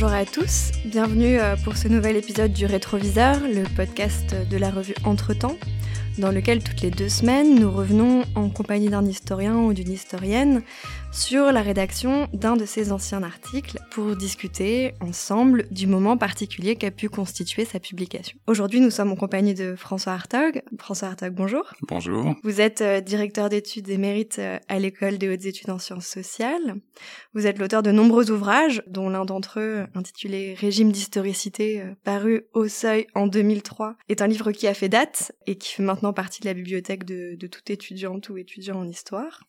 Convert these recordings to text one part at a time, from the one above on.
Bonjour à tous, bienvenue euh, pour ce nouvel épisode du Rétroviseur, le podcast de la revue Entretemps dans lequel toutes les deux semaines, nous revenons en compagnie d'un historien ou d'une historienne sur la rédaction d'un de ses anciens articles pour discuter ensemble du moment particulier qu'a pu constituer sa publication. Aujourd'hui, nous sommes en compagnie de François Hartog. François Hartog, bonjour. Bonjour. Vous êtes euh, directeur d'études émérite euh, à l'école des hautes études en sciences sociales. Vous êtes l'auteur de nombreux ouvrages, dont l'un d'entre eux, intitulé Régime d'historicité, euh, paru au seuil en 2003, est un livre qui a fait date et qui fait maintenant partie de la bibliothèque de, de tout étudiante ou étudiant en histoire.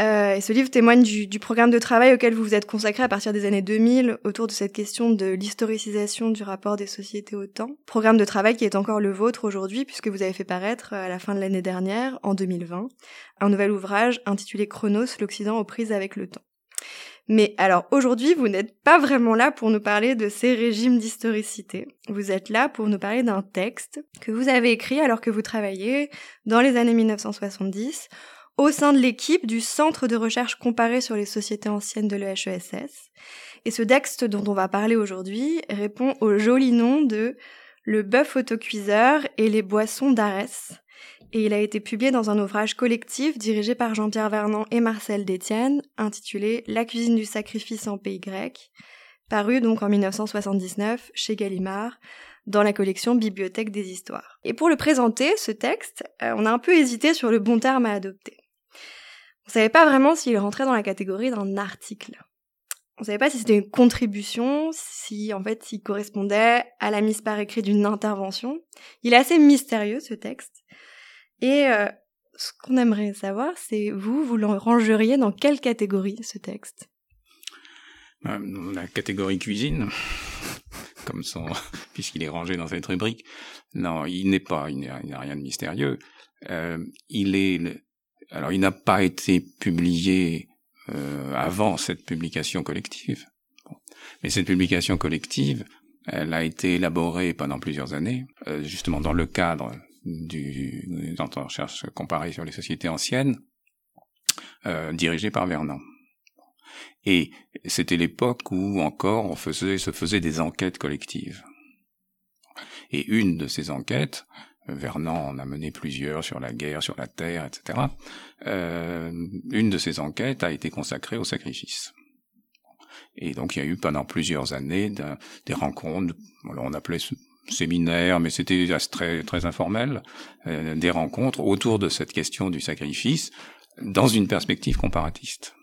Euh, ce livre témoigne du, du, programme de travail auquel vous vous êtes consacré à partir des années 2000 autour de cette question de l'historicisation du rapport des sociétés au temps. Programme de travail qui est encore le vôtre aujourd'hui puisque vous avez fait paraître à la fin de l'année dernière, en 2020, un nouvel ouvrage intitulé Chronos, l'Occident aux prises avec le temps. Mais alors aujourd'hui, vous n'êtes pas vraiment là pour nous parler de ces régimes d'historicité. Vous êtes là pour nous parler d'un texte que vous avez écrit alors que vous travaillez dans les années 1970 au sein de l'équipe du Centre de recherche comparé sur les sociétés anciennes de l'EHESS. Et ce texte dont on va parler aujourd'hui répond au joli nom de Le bœuf autocuiseur et les boissons d'Arès, et il a été publié dans un ouvrage collectif dirigé par Jean-Pierre Vernant et Marcel Détienne, intitulé La cuisine du sacrifice en pays grec, paru donc en 1979 chez Gallimard, dans la collection Bibliothèque des Histoires. Et pour le présenter, ce texte, euh, on a un peu hésité sur le bon terme à adopter. On savait pas vraiment s'il rentrait dans la catégorie d'un article. On savait pas si c'était une contribution, si en fait s'il correspondait à la mise par écrit d'une intervention. Il est assez mystérieux ce texte. Et euh, ce qu'on aimerait savoir, c'est vous, vous le rangeriez dans quelle catégorie ce texte? Euh, La catégorie cuisine, comme son, puisqu'il est rangé dans cette rubrique. Non, il n'est pas, il n'a rien de mystérieux. Euh, il est, alors il n'a pas été publié euh, avant cette publication collective. Mais cette publication collective, elle a été élaborée pendant plusieurs années, euh, justement dans le cadre du centre de recherche comparé sur les sociétés anciennes, euh, dirigé par Vernon. Et c'était l'époque où encore on faisait, se faisait des enquêtes collectives. Et une de ces enquêtes, Vernon en a mené plusieurs sur la guerre, sur la terre, etc. Euh, une de ces enquêtes a été consacrée au sacrifice. Et donc il y a eu pendant plusieurs années des rencontres, on appelait séminaire, mais c'était très, très informel, euh, des rencontres autour de cette question du sacrifice dans une perspective comparatiste.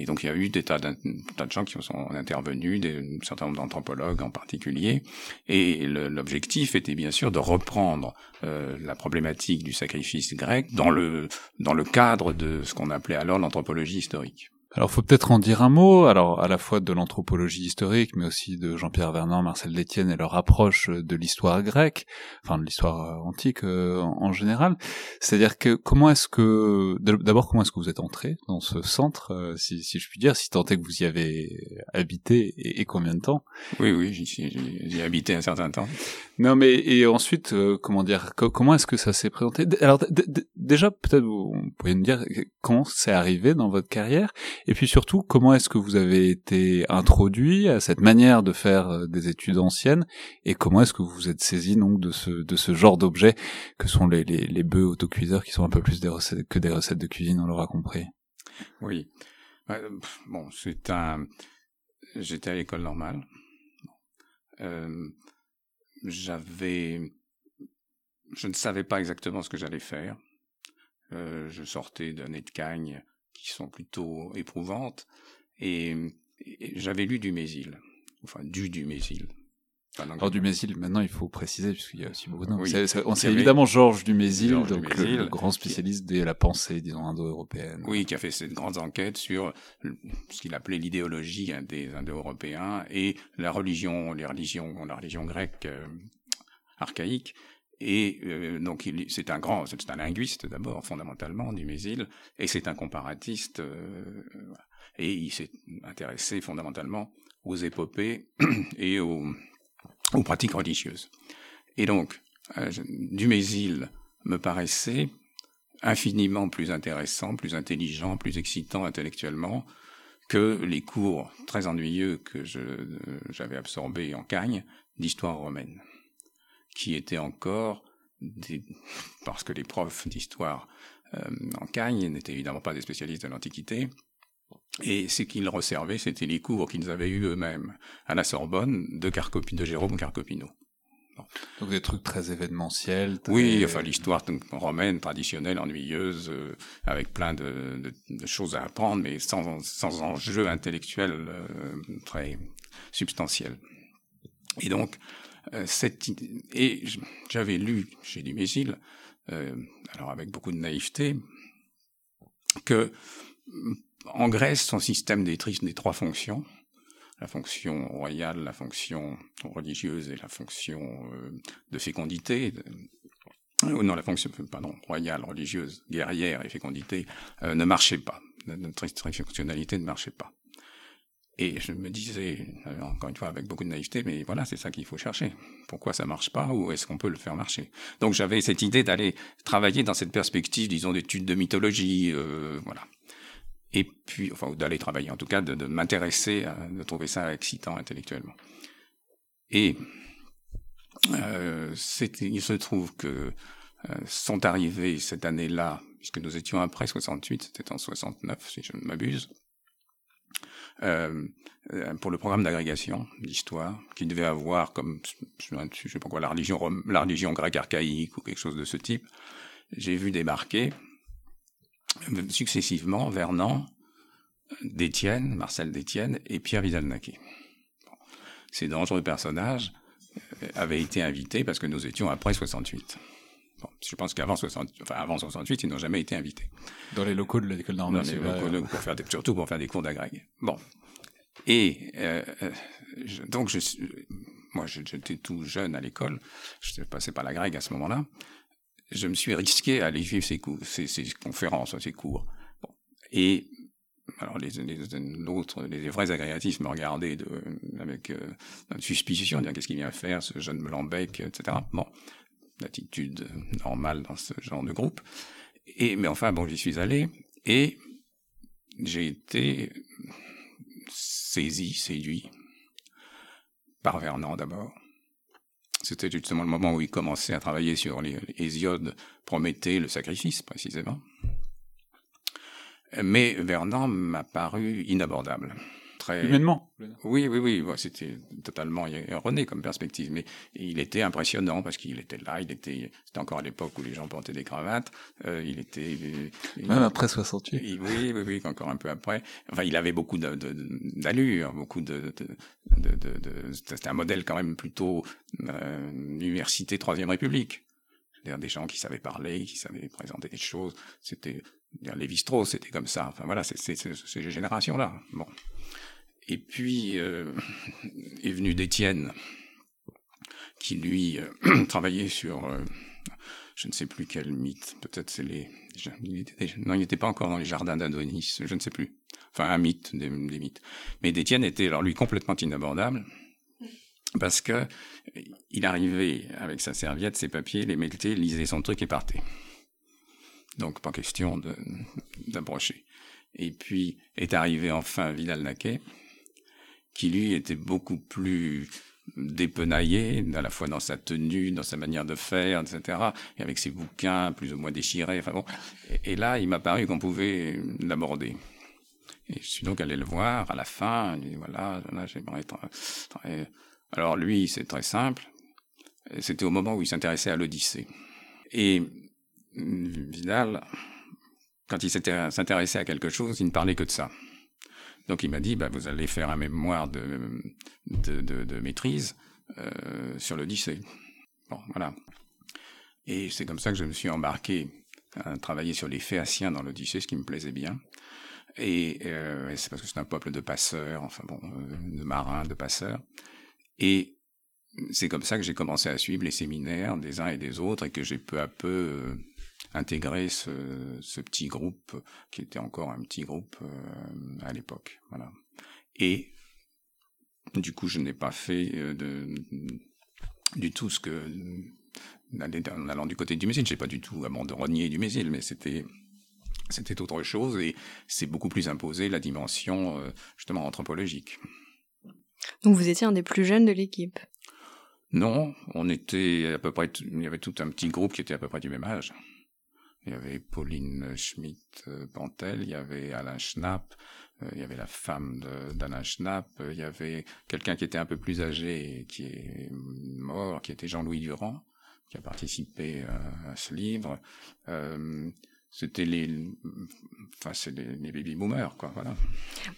Et donc il y a eu des tas, de gens qui sont intervenus, des, un certain nombre d'anthropologues en particulier, et l'objectif était bien sûr de reprendre euh, la problématique du sacrifice grec dans le, dans le cadre de ce qu'on appelait alors l'anthropologie historique. Alors, faut peut-être en dire un mot, alors à la fois de l'anthropologie historique, mais aussi de Jean-Pierre Vernant, Marcel Détienne et leur approche de l'histoire grecque, enfin de l'histoire euh, antique euh, en général. C'est-à-dire que comment est-ce que, d'abord, comment est-ce que vous êtes entré dans ce centre, euh, si, si, je puis dire, si tant est que vous y avez habité et, et combien de temps? Oui, oui, j'y ai habité un certain temps. Non, mais et ensuite, comment dire, comment est-ce que ça s'est présenté? Alors déjà, peut-être vous pourriez nous dire comment c'est arrivé dans votre carrière? Et puis surtout, comment est-ce que vous avez été introduit à cette manière de faire euh, des études anciennes et comment est-ce que vous vous êtes saisi donc de ce de ce genre d'objets que sont les, les, les bœufs autocuiseurs qui sont un peu plus des recettes que des recettes de cuisine, on l'aura compris? Oui. Bon, c'est un. J'étais à l'école normale. Euh, j'avais. Je ne savais pas exactement ce que j'allais faire. Euh, je sortais d'un nez de cagne qui sont plutôt éprouvantes. Et, j'avais lu du Mésil, enfin du du Mésil. Alors du Mésil, maintenant il faut préciser puisqu'il y a aussi beaucoup de oui, C'est évidemment Georges Dumézil, donc le, grand spécialiste de la pensée, disons, indo-européenne. Oui, qui a fait cette grande enquête sur ce qu'il appelait l'idéologie hein, des indo-européens et la religion, les religions, la religion grecque euh, archaïque. Et euh, donc c'est un grand, c'est un linguiste d'abord fondamentalement du Mésil, et c'est un comparatiste. Euh, et il s'est intéressé fondamentalement aux épopées et aux, pratiques religieuses. Et donc euh, du Mésil me paraissait infiniment plus intéressant, plus intelligent, plus excitant intellectuellement que les cours très ennuyeux que j'avais absorbés en Cagne d'histoire romaine, qui étaient encore des, parce que les profs d'histoire euh, en Cagne n'étaient évidemment pas des spécialistes de l'Antiquité, et ce qu'ils resservaient, c'était les cours qu'ils avaient eus eux-mêmes à la Sorbonne de, de Jérôme Carcopino. Donc des trucs très événementiels. Oui, enfin l'histoire romaine traditionnelle, ennuyeuse, euh, avec plein de, choses à apprendre, mais sans, sans enjeu intellectuel euh, très substantiel. Et donc, euh, cette, et j'avais lu chez Dumézil, alors avec beaucoup de naïveté, que en Grèce, son système des, des trois fonctions, la fonction royale, la fonction religieuse et la fonction euh, de fécondité, euh, non, la fonction, pardon, royale, religieuse, guerrière et fécondité euh, ne marchaient pas. Notre fonctionnalité ne marchait pas. Et je me disais, encore une fois avec beaucoup de naïveté, mais voilà, c'est ça qu'il faut chercher. Pourquoi ça marche pas ou est-ce qu'on peut le faire marcher? Donc j'avais cette idée d'aller travailler dans cette perspective, disons, d'études de mythologie, voilà et puis, enfin, d'aller travailler, en tout cas, de, m'intéresser, de trouver ça excitant intellectuellement. Et euh, il se trouve que euh, sont arrivés cette année-là, puisque nous étions après 68, c'était en 69 si je ne m'abuse, euh, euh, pour le programme d'agrégation d'histoire, qui devait avoir comme, je sais pas quoi, la religion, la religion grecque archaïque ou quelque chose de ce type, j'ai vu débarquer successivement Vernon, d'Étienne, Marcel d'Étienne et Pierre Vidal-Naquet. Ces dangereux personnages euh, avaient été invités parce que nous étions après 68. Bon, je pense qu'avant 68, enfin avant 68, ils n'ont jamais été invités. Dans les locaux de l'école normale. pour faire surtout pour faire des cours d'agrég. Bon. Et euh, euh donc, je, moi, j'étais tout jeune à l'école. Je passais par la grecque à ce moment-là je me suis risqué à aller vivre ces, cours, ces, ces conférences, ces cours. Bon. Et alors les, les, vrais agrégatifs me regardaient de, avec euh, suspicion, dire qu'est-ce qu'il vient faire, ce jeune Melambec, etc. Bon, l'attitude normale dans ce genre de groupe. Et mais enfin bon, j'y suis allé et j'ai été saisi, séduit par Vernon d'abord, c'était justement le moment où il commençait à travailler sur les Hésiode, Prométhée, le sacrifice précisément. Mais Vernon m'a paru inabordable très humainement. Oui, oui, oui. c'était totalement erroné comme perspective, mais il était impressionnant parce qu'il était là. Il était. C'était encore à l'époque où les gens portaient des cravates. Euh, il était. Même après 68. oui, oui, oui, encore un peu après. Enfin, il avait beaucoup d'allure, beaucoup de. de, de, de c'était un modèle quand même plutôt euh, université Troisième République. C'est-à-dire des gens qui savaient parler, qui savaient présenter des choses. C'était Lévi-Strauss, c'était comme ça. Enfin voilà, c'est ces générations-là. Bon. Et puis euh, est venu d'Étienne, qui lui euh, travaillait sur, euh, je ne sais plus quel mythe, peut-être c'est les... non, il n'était pas encore dans les jardins d'Adonis, je ne sais plus. Enfin, un mythe, des, mythes. Mais d'Étienne était, alors lui, complètement inabordable, parce que il arrivait avec sa serviette, ses papiers, les mettait, lisait son truc et partait. Donc, pas question d'approcher. Et puis est arrivé enfin Vidal-Naquet, qui lui était beaucoup plus dépenaillé, à la fois dans sa tenue, dans sa manière de faire, etc., et avec ses bouquins plus ou moins déchirés. Enfin bon. Et, là, il m'a paru qu'on pouvait l'aborder. Et je suis donc allé le voir à la fin. Voilà, là, j'aimerais. Alors lui, c'est très simple. C'était au moment où il s'intéressait à l'Odyssée. Et Vidal, quand il s'intéressait à quelque chose, il ne parlait que de ça. Donc il m'a dit, bah, vous allez faire un mémoire de, maîtrise euh, sur l'Odyssée. Bon, voilà. Et c'est comme ça que je me suis embarqué à travailler sur les Phéaciens dans l'Odyssée, ce qui me plaisait bien. Et euh, c'est parce que c'est un peuple de passeurs, enfin bon, euh, de marins, de passeurs. Et c'est comme ça que j'ai commencé à suivre les séminaires des uns et des autres et que j'ai peu à peu intégré ce, ce, petit groupe qui était encore un petit groupe euh, à l'époque. Voilà. Et du coup, je n'ai pas fait euh, de, du tout ce que en allant du côté du Mésil, j'ai pas du tout renier du Mésil, mais c'était c'était autre chose et c'est beaucoup plus imposé la dimension euh, justement anthropologique. Donc vous étiez un des plus jeunes de l'équipe? Non, on était à peu près, il y avait tout un petit groupe qui était à peu près du même âge. Il y avait Pauline Schmidt-Pantel, il y avait Alain Schnapp, euh, il y avait la femme d'Alain Schnapp, il y avait quelqu'un qui était un peu plus âgé qui est mort, qui était Jean-Louis Durand, qui a participé à, ce livre. Euh, c'était les, enfin c'est les, baby boomers quoi, voilà.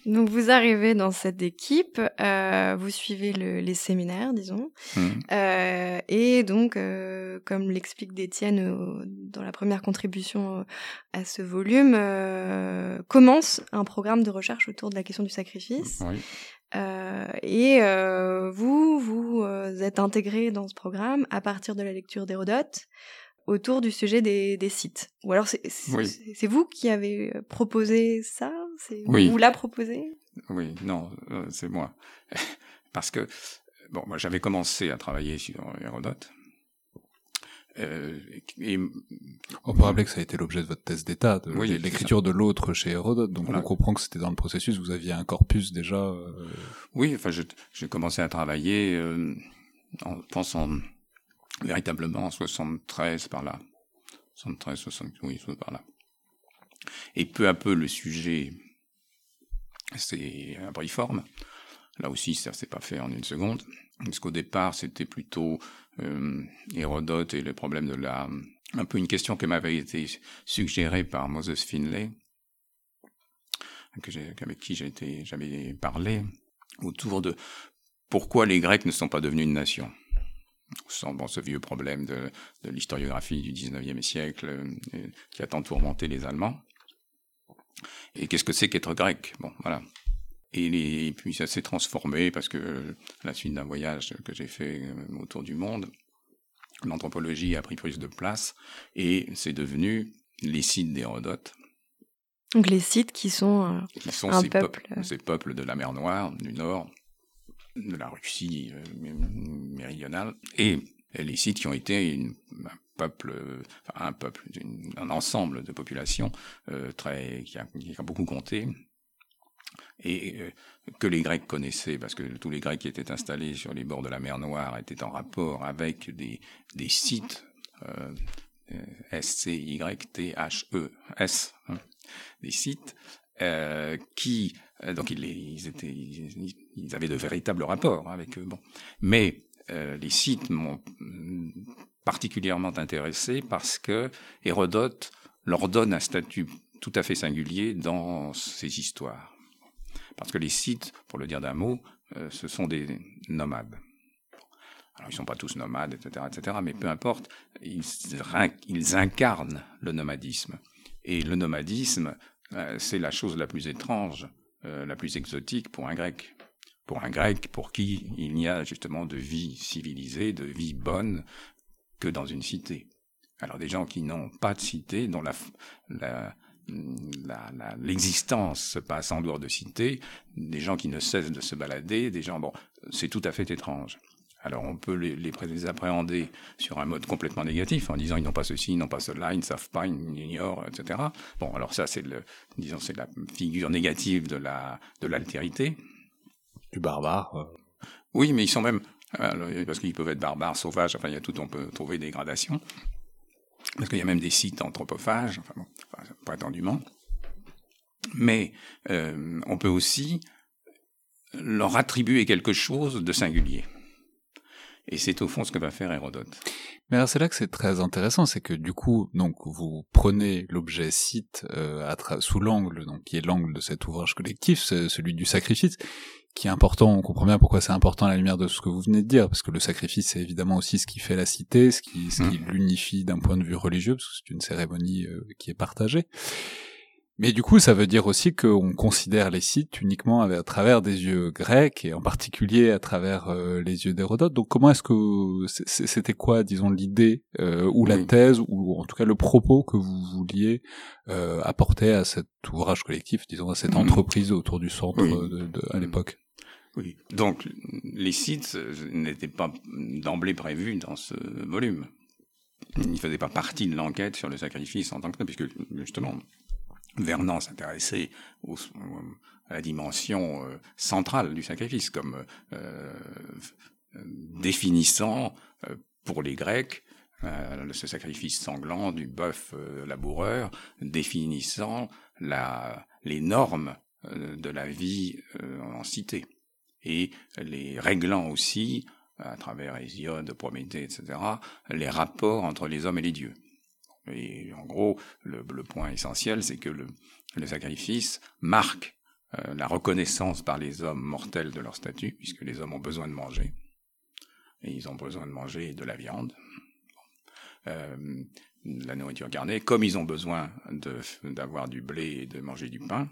Donc vous arrivez dans cette équipe, euh, vous suivez le, les séminaires, disons, mmh. euh, et donc euh, comme l'explique Détienne dans la première contribution à ce volume, commence un programme de recherche autour de la question du sacrifice. Oui. et vous, vous êtes intégré dans ce programme à partir de la lecture d'Hérodote autour du sujet des, des sites. Ou alors c'est c'est vous qui avez euh, proposé ça? C'est oui. vous l'a proposé Oui, non, euh, c'est moi. Parce que bon, moi j'avais commencé à travailler sur Hérodote. Euh, et... On peut rappeler que ça a été l'objet de votre thèse d'état, de oui, l'écriture de l'autre chez Hérodote. Donc on comprend que c'était dans le processus. Vous aviez un corpus déjà. Euh... Oui, enfin j'ai commencé à travailler euh, en pensant véritablement en 73 par là. 73, 60, oui, par là. Et peu à peu, le sujet s'est forme. Là aussi, ça s'est pas fait en une seconde. Parce qu'au départ, c'était plutôt euh, Hérodote et le problème de la... Un peu une question qui m'avait été suggérée par Moses Finlay, avec qui j'avais parlé, autour de pourquoi les Grecs ne sont pas devenus une nation bon, ce vieux problème de, de l'historiographie du 19e siècle euh, qui a tant tourmenté les Allemands. Et qu'est-ce que c'est qu'être grec? Bon, voilà. Et, puis ça s'est transformé parce que à la suite d'un voyage que j'ai fait euh, autour du monde, l'anthropologie a pris plus de place et c'est devenu les sites d'Hérodote. Donc les sites qui sont, euh, qui sont un ces peuple. ces peuples de la mer Noire, du Nord, de la Russie euh, méridionale, et les sites qui ont été un peuple, un peuple, un ensemble de populations euh, très qui a, beaucoup compté. Et euh, que les Grecs connaissaient, parce que tous les Grecs qui étaient installés sur les bords de la mer Noire étaient en rapport avec des, sites S-C-Y-T-H-E, S, hein, des sites euh, qui euh, donc ils, étaient, ils, avaient de véritables rapports avec eux. Bon, mais euh, les sites m'ont particulièrement intéressé parce que Hérodote leur donne un statut tout à fait singulier dans ces histoires. Parce que les sites, pour le dire d'un mot, ce sont des nomades. Alors ils sont pas tous nomades, etc., etc., mais peu importe, ils, ils incarnent le nomadisme. Et le nomadisme, euh, c'est la chose la plus étrange, euh, la plus exotique pour un grec. Pour un grec pour qui il n'y a justement de vie civilisée, de vie bonne, que dans une cité. Alors des gens qui n'ont pas de cité, dont l'existence se passe en dehors de cité, des gens qui ne cessent de se balader, des gens, bon, c'est tout à fait étrange. Alors on peut les, les, appréhender sur un mode complètement négatif en disant ils n'ont pas ceci, ils n'ont pas cela, ils ne savent pas, ils ignorent, etc. Bon, alors ça c'est le, disons c'est la figure négative de la de l'altérité. Du barbare. Oui, mais ils sont même parce qu'ils peuvent être barbares, sauvages. Enfin, il y a tout, on peut trouver des gradations. Parce qu'il y a même des sites anthropophages, enfin bon, prétendument. Mais euh, on peut aussi leur attribuer quelque chose de singulier. Et c'est au fond ce que va faire Hérodote. Mais alors c'est là que c'est très intéressant, c'est que du coup, donc vous prenez l'objet site euh, sous l'angle, donc qui est l'angle de cet ouvrage collectif, celui du sacrifice, qui est important. On comprend bien pourquoi c'est important à la lumière de ce que vous venez de dire, parce que le sacrifice c'est évidemment aussi ce qui fait la cité, ce qui, ce qui mmh. l'unifie d'un point de vue religieux, parce que c'est une cérémonie euh, qui est partagée. Mais du coup, ça veut dire aussi qu'on considère les sites uniquement à travers des yeux grecs et en particulier à travers euh, les yeux d'Hérodote. Donc, comment est-ce que c'était quoi, disons, l'idée euh, ou la thèse ou en tout cas le propos que vous vouliez euh, apporter à cet ouvrage collectif, disons, à cette entreprise autour du centre de, de, à l'époque? Oui. Donc, les sites n'étaient pas d'emblée prévus dans ce volume. Ils ne faisaient pas partie de l'enquête sur le sacrifice en tant que tel, puisque justement Vernon s'intéressait à la dimension centrale du sacrifice, comme définissant pour les Grecs ce sacrifice sanglant du bœuf laboureur, définissant les normes de la vie en cité et les réglant aussi, à travers Hésiode, Prométhée, etc., les rapports entre les hommes et les dieux. Et en gros, le, point essentiel, c'est que le, sacrifice marque euh, la reconnaissance par les hommes mortels de leur statut, puisque les hommes ont besoin de manger. Et ils ont besoin de manger de la viande, euh, la nourriture garnée, comme ils ont besoin d'avoir du blé et de manger du pain.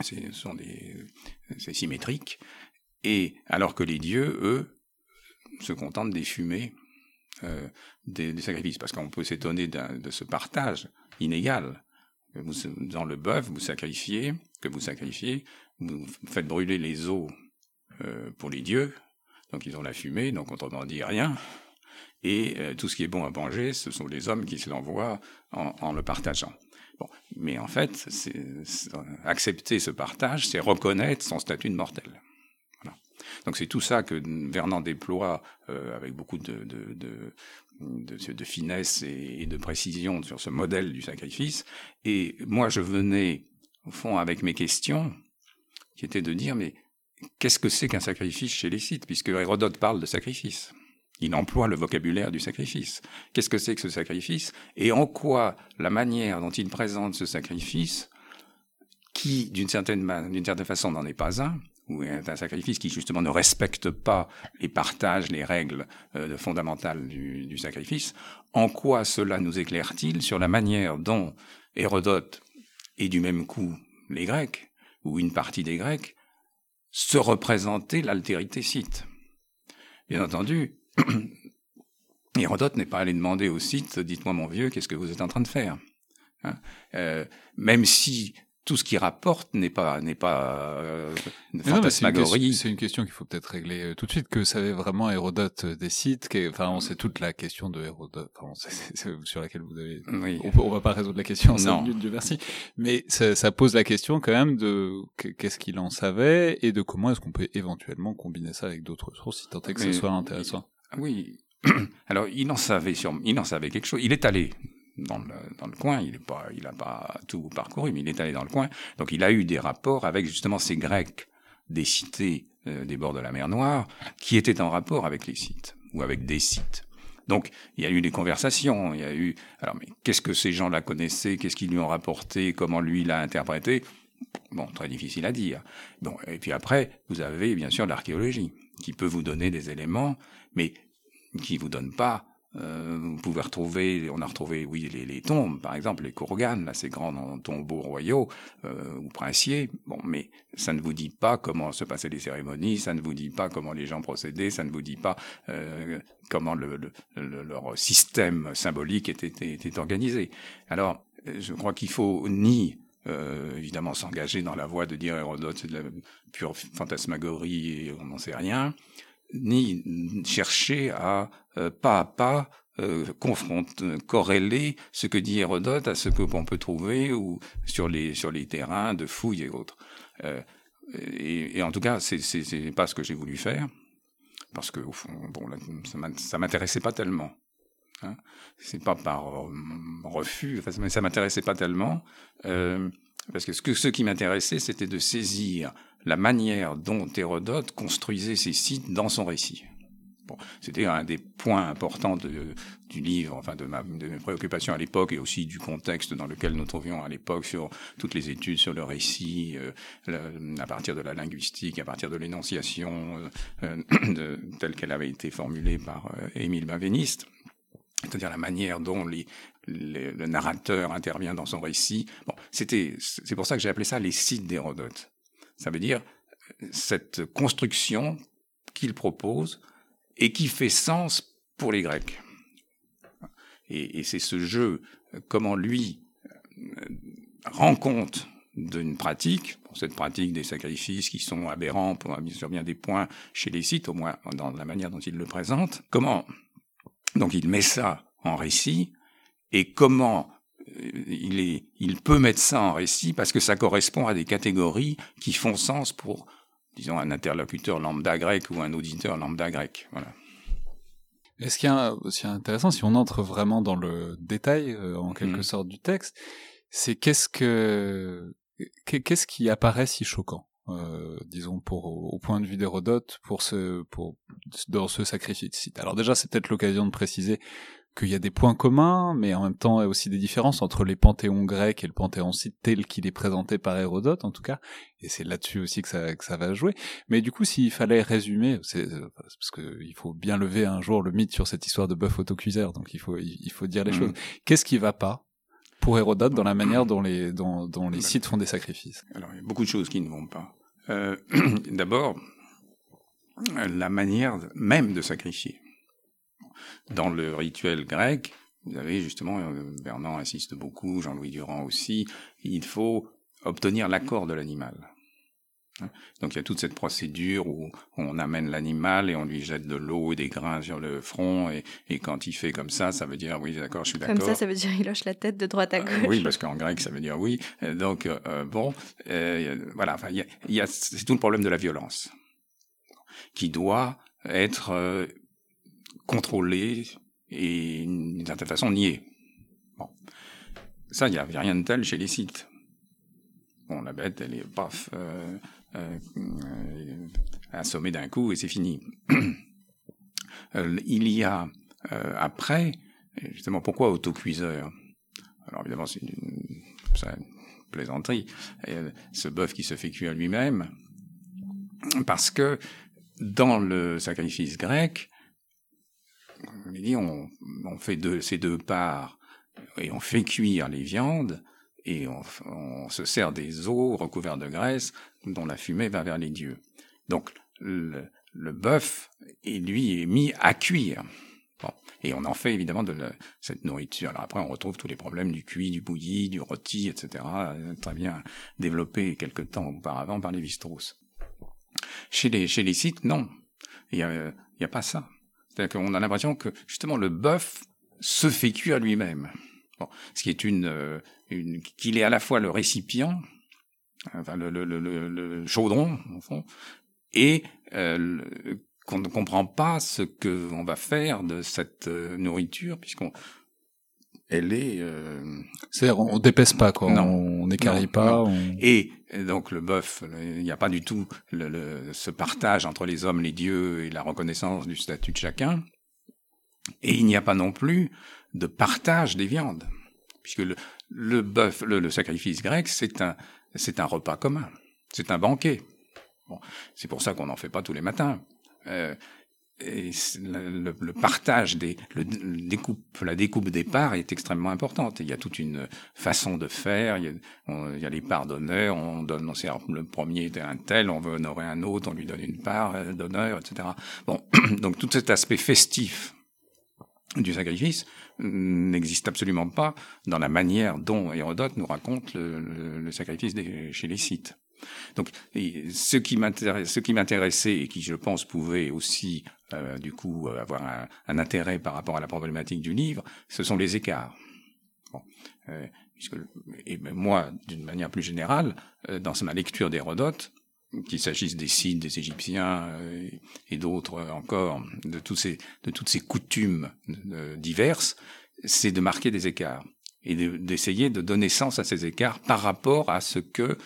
C'est symétrique. Et alors que les dieux, eux, se contentent des fumées euh, des, sacrifices, parce qu'on peut s'étonner de ce partage inégal. Dans le bœuf, vous sacrifiez, que vous sacrifiez, vous faites brûler les os euh, pour les dieux, donc ils ont la fumée, donc autrement dit rien. Et euh, tout ce qui est bon à manger, ce sont les hommes qui se l'envoient en, en, le partageant. Bon, mais en fait, accepter ce partage, c'est reconnaître son statut de mortel. Donc c'est tout ça que Vernon déploie euh, avec beaucoup de, de, de, de finesse et, de précision sur ce modèle du sacrifice. Et moi, je venais, au fond, avec mes questions, qui étaient de dire, mais qu'est-ce que c'est qu'un sacrifice chez les Scythes Puisque Hérodote parle de sacrifice. Il emploie le vocabulaire du sacrifice. Qu'est-ce que c'est que ce sacrifice? Et en quoi la manière dont il présente ce sacrifice, qui d'une certaine, d'une certaine façon n'en est pas un, ou un sacrifice qui justement ne respecte pas les partages, les règles euh, fondamentales du, sacrifice, en quoi cela nous éclaire-t-il sur la manière dont Hérodote et du même coup les Grecs, ou une partie des Grecs, se représentaient l'altérité scythe? Bien entendu, Hérodote n'est pas allé demander au Scythe, dites-moi mon vieux, qu'est-ce que vous êtes en train de faire hein? Euh, Même si tout ce qui rapporte n'est pas n'est pas euh, fantasmagorie. C'est une, question qu'il faut peut-être régler euh, tout de suite. Que savait vraiment Hérodote euh, des sites Enfin, on sait toute la question de Hérodote, enfin, sur laquelle vous avez. Oui. On, on, va pas résoudre la question en cinq minutes, Dieu merci. Mais ça, ça, pose la question quand même de qu'est-ce qu'il en savait et de comment est-ce qu'on peut éventuellement combiner ça avec d'autres sources, si tant est que ce soit intéressant. Oui. Alors, il en savait il en savait quelque chose. Il est allé dans le, dans le coin, il n'a pas, pas tout parcouru, mais il est allé dans le coin. Donc il a eu des rapports avec justement ces Grecs des cités euh, des bords de la mer Noire, qui étaient en rapport avec les sites, ou avec des sites. Donc, il y a eu des conversations, il y a eu... Alors, mais qu'est-ce que ces gens-là connaissaient? Qu'est-ce qu'ils lui ont rapporté? Comment lui l'a interprété? Bon, très difficile à dire. Bon, et puis après, vous avez bien sûr l'archéologie, qui peut vous donner des éléments, mais qui vous donne pas euh, vous pouvez retrouver, on a retrouvé, oui, les, les tombes, par exemple, les Kourganes, là, ces grands tombeaux royaux euh, ou princiers. Bon, mais ça ne vous dit pas comment se passaient les cérémonies, ça ne vous dit pas comment les gens procédaient, ça ne vous dit pas euh, comment le, le, leur système symbolique était, était, organisé. Alors, je crois qu'il faut ni euh, évidemment s'engager dans la voie de dire Hérodote c'est de la pure fantasmagorie et on n'en sait rien, ni chercher à euh, pas à pas euh, corréler ce que dit Hérodote à ce que l'on peut trouver ou sur les sur les terrains de fouilles et autres. Euh, et, en tout cas, c'est c'est pas ce que j'ai voulu faire parce que au fond, bon, ça m'intéressait pas tellement. Hein. C'est pas par euh, refus, mais ça m'intéressait pas tellement. Parce que ce, que, ce qui m'intéressait, c'était de saisir la manière dont Hérodote construisait ses sites dans son récit. C'était un des points importants du livre, enfin de, mes préoccupations à l'époque et aussi du contexte dans lequel nous trouvions à l'époque sur toutes les études sur le récit, euh, à partir de la linguistique, à partir de l'énonciation euh, euh telle qu'elle avait été formulée par Émile Benveniste c'est-à-dire la manière dont le narrateur intervient dans son récit. C'était, c'est pour ça que j'ai appelé ça les sites d'Hérodote. Ça veut dire cette construction qu'il propose et qui fait sens pour les Grecs. Et, c'est ce jeu, comment lui euh, rend compte d'une pratique, cette pratique des sacrifices qui sont aberrants pour sur bien des points chez les sites, au moins dans la manière dont il le présente, comment donc il met ça en récit, et comment il, est, il peut mettre ça en récit parce que ça correspond à des catégories qui font sens pour, disons, un interlocuteur lambda grec ou un auditeur lambda grec. Voilà. Et ce qui est aussi intéressant, si on entre vraiment dans le détail, euh, en quelque Mhm. sorte, du texte, c'est qu'est-ce que qu'est-ce qui apparaît si choquant, euh, disons pour au point de vue d'Hérodote, pour ce pour dans ce sacrifice? Alors déjà, c'est peut-être l'occasion de préciser qu'il y a des points communs, mais en même temps il y a aussi des différences entre les panthéons grecs et le panthéon scythe tel qu'il est présenté par Hérodote, en tout cas. Et c'est là-dessus aussi que ça, que ça va jouer. Mais du coup, s'il fallait résumer, c'est euh, parce que il faut bien lever un jour le mythe sur cette histoire de bœuf autocuiseur, donc il faut il faut dire les Mhm. choses. Qu'est-ce qui va pas pour Hérodote dans la manière dont les dont, dont les sites font des sacrifices? Alors, il y a beaucoup de choses qui ne vont pas. Euh, D'abord, la manière même de sacrifier. Dans le rituel grec, vous avez justement, euh, Bernard insiste beaucoup, Jean-Louis Durand aussi, il faut obtenir l'accord de l'animal. Hein? Donc il y a toute cette procédure où on amène l'animal et on lui jette de l'eau et des grains sur le front et, et quand il fait comme ça, ça veut dire oui d'accord, je suis d'accord. Comme ça, ça veut dire il hoche la tête de droite à gauche. Euh, oui, parce qu'en grec, ça veut dire oui. Euh, Donc, euh, bon, voilà, enfin, y a, y a- c'est tout le problème de la violence qui doit être contrôlé et d'une certaine façon nié. Bon. Ça, il n'y a, il y a rien de tel chez les sites. Bon, la bête, elle est paf, euh, euh, euh, assommée d'un coup et c'est fini. Euh, il y a euh, après, justement, pourquoi autocuiseur? Alors évidemment, c'est une, une plaisanterie. Ce bœuf qui se fait cuire lui-même, parce que dans le sacrifice grec, on fait ces deux parts et on fait cuire les viandes et on, se sert des os recouverts de graisse dont la fumée va vers les dieux. Donc le, le bœuf, lui, est mis à cuire. Et on en fait évidemment de cette nourriture. Alors après, on retrouve tous les problèmes du cuit, du bouilli, du rôti, etc. euh, Très bien développés quelque temps auparavant par les Strauss. Chez les, chez les sites, non. Il y a, il y a pas ça. C'est-à-dire qu'on a l'impression que justement le bœuf se fait cuire lui-même. Bon, ce qui est une, euh, une qu'il est à la fois le récipient, enfin le, le, le, le- chaudron au fond, et euh, qu'on ne comprend pas ce que on va faire de cette euh, nourriture puisqu'on elle est euh, C'est-à-dire, on, on dépaisse pas, quoi. Non. On n'écarrit Non, pas. non. on- et euh, donc le bœuf, il n'y a pas du tout le, le- ce partage entre les hommes, les dieux et la reconnaissance du statut de chacun. Et il n'y a pas non plus de partage des viandes, puisque le, le bœuf, le, le sacrifice grec, c'est un, c'est un repas commun, c'est un banquet. Bon, c'est pour ça qu'on n'en fait pas tous les matins. Euh, et le, le- partage des, le, le découpe, la découpe des parts est extrêmement importante. Il y a toute une façon de faire. Il y a, il y a les parts d'honneur. On donne, on sert le premier était un tel, on veut honorer un autre, on lui donne une part euh, d'honneur, etc. Bon, donc tout cet aspect festif du sacrifice n'existe absolument pas dans la manière dont Hérodote nous raconte le, le- sacrifice des- chez les Scythes. Donc, ce qui m'intéressait et qui, je pense, pouvait aussi, euh, du coup, euh, avoir un, un intérêt par rapport à la problématique du livre, ce sont les écarts. Bon, euh, puisque, et moi, d'une manière plus générale, euh, dans ma lecture d'Hérodote, qu'il s'agisse des Scythes, des Égyptiens euh, et d'autres encore, de, tous ces, de toutes ces coutumes diverses, c'est de marquer des écarts et de- d'essayer de donner sens à ces écarts par rapport à ce que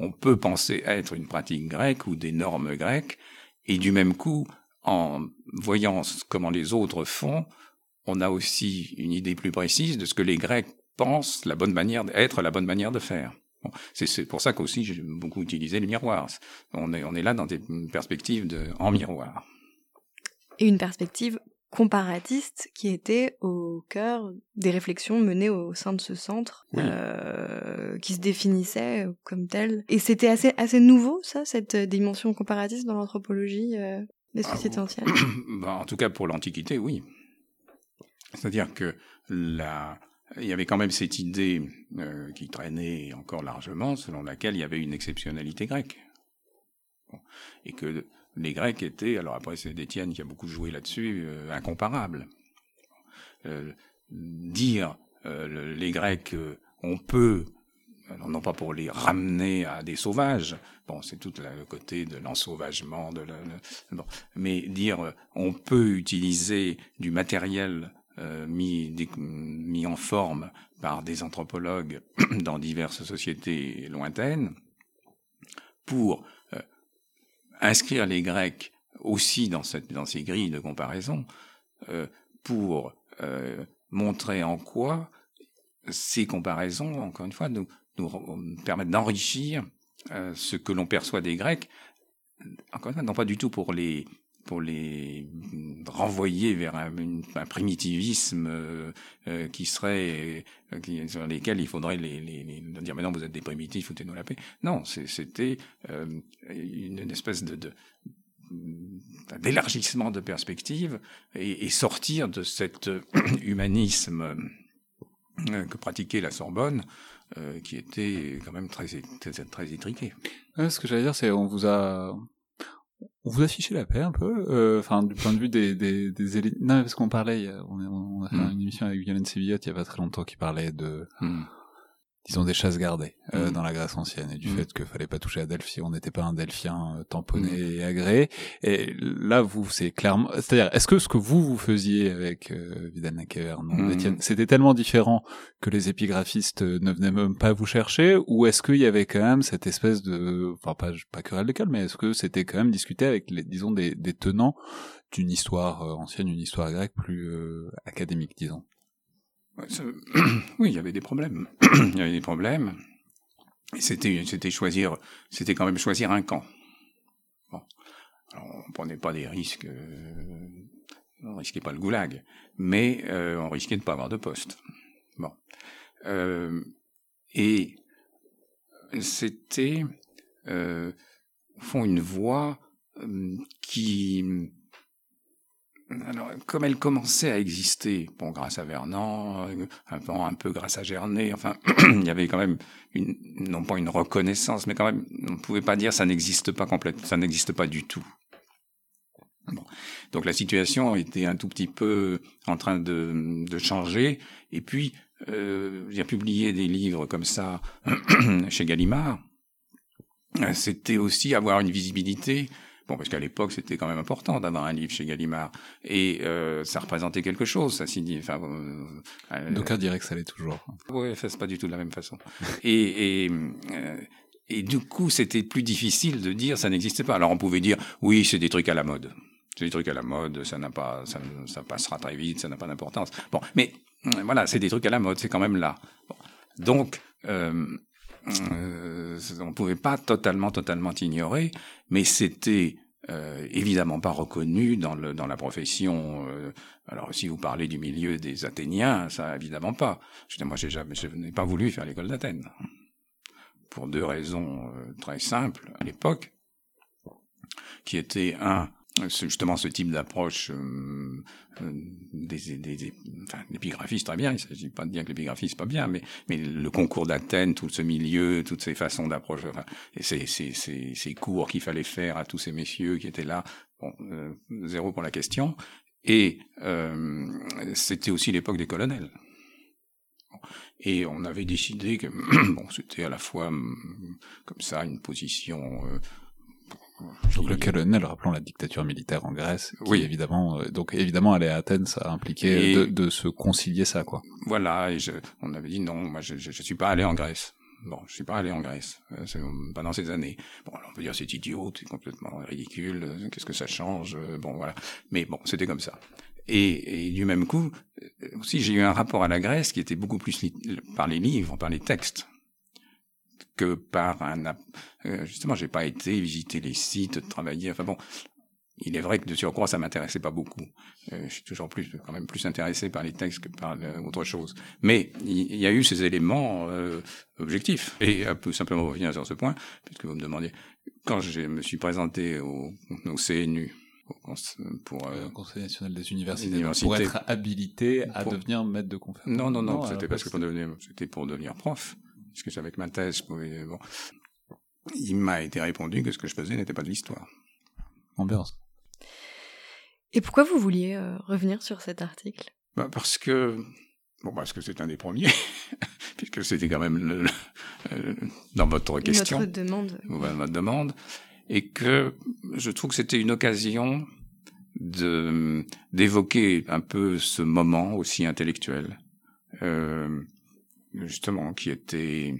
on peut penser être une pratique grecque ou des normes grecques, et du même coup, en voyant comment les autres font, on a aussi une idée plus précise de ce que les Grecs pensent la bonne manière être la bonne manière de faire. Bon, c'est- c'est pour ça qu'aussi j'ai beaucoup utilisé le miroir. On est, on est là dans des perspectives de, en miroir. Et une perspective comparatiste qui était au cœur des réflexions menées au sein de ce centre, Oui. euh, qui se définissait comme tel. Et c'était assez, assez nouveau, ça, cette dimension comparatiste dans l'anthropologie euh, des Ah, sociétés. Ben, en tout cas, pour l'Antiquité, oui. C'est-à-dire que la... il y avait quand même cette idée euh, qui traînait encore largement, selon laquelle il y avait une exceptionnalité grecque. Bon. Et que les Grecs étaient, alors après c'est Étienne qui a beaucoup joué là-dessus, euh, incomparables. Euh, dire les Grecs, on peut non pas pour les ramener à des sauvages, bon, c'est tout le côté de l'ensauvagement, mais dire on peut utiliser du matériel euh, mis, en forme par des anthropologues dans diverses sociétés lointaines pour euh, inscrire les Grecs aussi dans, ces grilles de comparaison, euh, pour montrer en quoi ces comparaisons, encore une fois, nous, nous permettent d'enrichir euh, ce que l'on perçoit des Grecs, encore une fois, non pas du tout pour les pour les renvoyer vers un, primitivisme euh, euh, qui serait qui, sur lesquels il faudrait les, les, les, dire mais non vous êtes des primitifs foutez-nous la paix. Non c'était une, espèce de, d'élargissement de perspective et, sortir de cet humanisme que pratiquait la Sorbonne euh, qui était quand même très, très, très étriqué. ce que j'allais dire, c'est on vous a on vous a fiché la paix un peu, euh, enfin du point de vue des des, des élites. Non, parce qu'on parlait, on a, on a fait hmm. une émission avec Violaine Sévillotte il y a pas très longtemps qui parlait de hmm disons des chasses gardées euh, mm. dans la Grèce ancienne et du mm. fait qu'il fallait pas toucher à Delphes si on n'était pas un Delphien euh, tamponné mm. et agréé. Et là, vous, c'est clairement, c'est-à-dire, est-ce que ce que vous vous faisiez avec euh, Vidal non, c'était tellement différent que les épigraphistes ne venaient même pas vous chercher, ou est-ce qu'il y avait quand même cette espèce de, enfin pas pas querelle d'école, mais est-ce que c'était quand même discuté avec les, disons des, des tenants d'une histoire euh, ancienne, une histoire grecque plus académique, disons? Oui, il y avait des problèmes. il y avait des problèmes. C'était, c'était choisir, c'était quand même choisir un camp. Bon. Alors, on prenait pas des risques, euh, on risquait pas le goulag, mais euh, on risquait de pas avoir de poste. Bon. Euh, et c'était, au une voie qui alors, comme elle commençait à exister, bon, grâce à Vernon, un peu, un peu grâce à Gernet, enfin, il y avait quand même une, non pas une reconnaissance, mais quand même, on ne pouvait pas dire ça n'existe pas complètement, ça n'existe pas du tout. Donc la situation était un tout petit peu en train de, de changer, et puis euh, j'ai publié des livres comme ça chez Gallimard. C'était aussi avoir une visibilité Bon, parce qu'à l'époque, c'était quand même important d'avoir un livre chez Gallimard. Et euh, ça représentait quelque chose, ça signifie... Enfin, euh, euh Donc, on dirait que ça l'est toujours. Oui, c'est pas du tout de la même façon. et, et, euh, et du coup, c'était plus difficile de dire ça n'existait pas. Alors, on pouvait dire, oui, c'est des trucs à la mode. C'est des trucs à la mode, ça n'a pas, ça, ça passera très vite, ça n'a pas d'importance. Bon, mais voilà, c'est des trucs à la mode, c'est quand même là. Bon. Donc, euh, euh, on ne pouvait pas totalement, totalement ignorer, mais c'était euh, évidemment pas reconnu dans, le, dans la profession. Euh, alors, si vous parlez du milieu des Athéniens, ça évidemment pas. Je, moi, jamais, je n'ai pas voulu faire l'école d'Athènes pour deux raisons très simples à l'époque, qui étaient un justement ce type d'approche euh, euh, des, des, des enfin, l'épigraphie c'est très bien il s'agit pas de dire que l'épigraphie c'est pas bien mais mais le concours d'Athènes tout ce milieu toutes ces façons d'approche enfin, ces, ces, ces, cours qu'il fallait faire à tous ces messieurs qui étaient là. Bon euh, zéro pour la question. Et euh, c'était aussi l'époque des colonels. Et on avait décidé que bon c'était à la fois comme ça une position donc le colonel, rappelons la dictature militaire en Grèce, qui oui, évidemment, euh, donc évidemment aller à Athènes, ça a impliqué de, de, se concilier ça, quoi. Voilà, et je, on avait dit non, moi je, je, je, suis pas allé en Grèce. Bon, je suis pas allé en Grèce euh, pendant ces années. Bon, on peut dire c'est idiot, c'est complètement ridicule. Euh, qu'est-ce que ça change Bon, voilà. Mais bon, c'était comme ça. Et, et, du même coup, aussi j'ai eu un rapport à la Grèce qui était beaucoup plus par les livres, par les textes que par un euh, justement j'ai pas été visiter les sites travailler enfin bon il est vrai que de surcroît ça m'intéressait pas beaucoup. Euh, je suis toujours plus quand même plus intéressé par les textes que par euh, autre chose. Mais il, y a eu ces éléments euh, objectifs. Et un peu simplement revenir sur ce point puisque vous me demandiez quand je me suis présenté au, au CNU pour euh, Conseil national des universités, pour être habilité à devenir maître de conférence. Non, non, non, c'était parce que pour devenir, c'était pour devenir prof puisque avec ma thèse, bon, il m'a été répondu que ce que je faisais n'était pas de l'histoire. Ambiance. Et pourquoi vous vouliez euh, revenir sur cet article? Bah Parce que Bon, parce que c'est un des premiers, puisque c'était quand même le, le, dans votre question. Notre demande. Votre demande. Et que je trouve que c'était une occasion de d'évoquer un peu ce moment aussi intellectuel. Euh, justement, qui était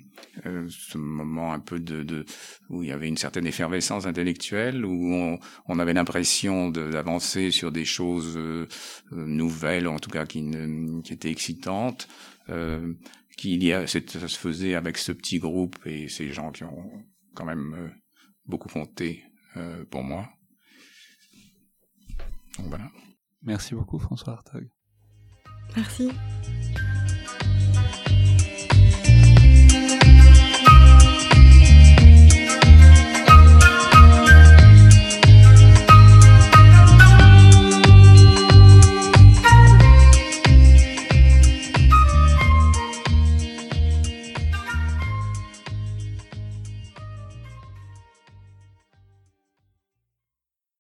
euh, ce moment un peu de, de, où il y avait une certaine effervescence intellectuelle, où on, on avait l'impression d'avancer sur des choses euh, nouvelles, en tout cas qui, qui étaient excitantes, euh, qu'il y a, ça se faisait avec ce petit groupe et ces gens qui ont quand même euh, beaucoup compté euh, pour moi. Donc voilà. Merci beaucoup François Hartog. Merci.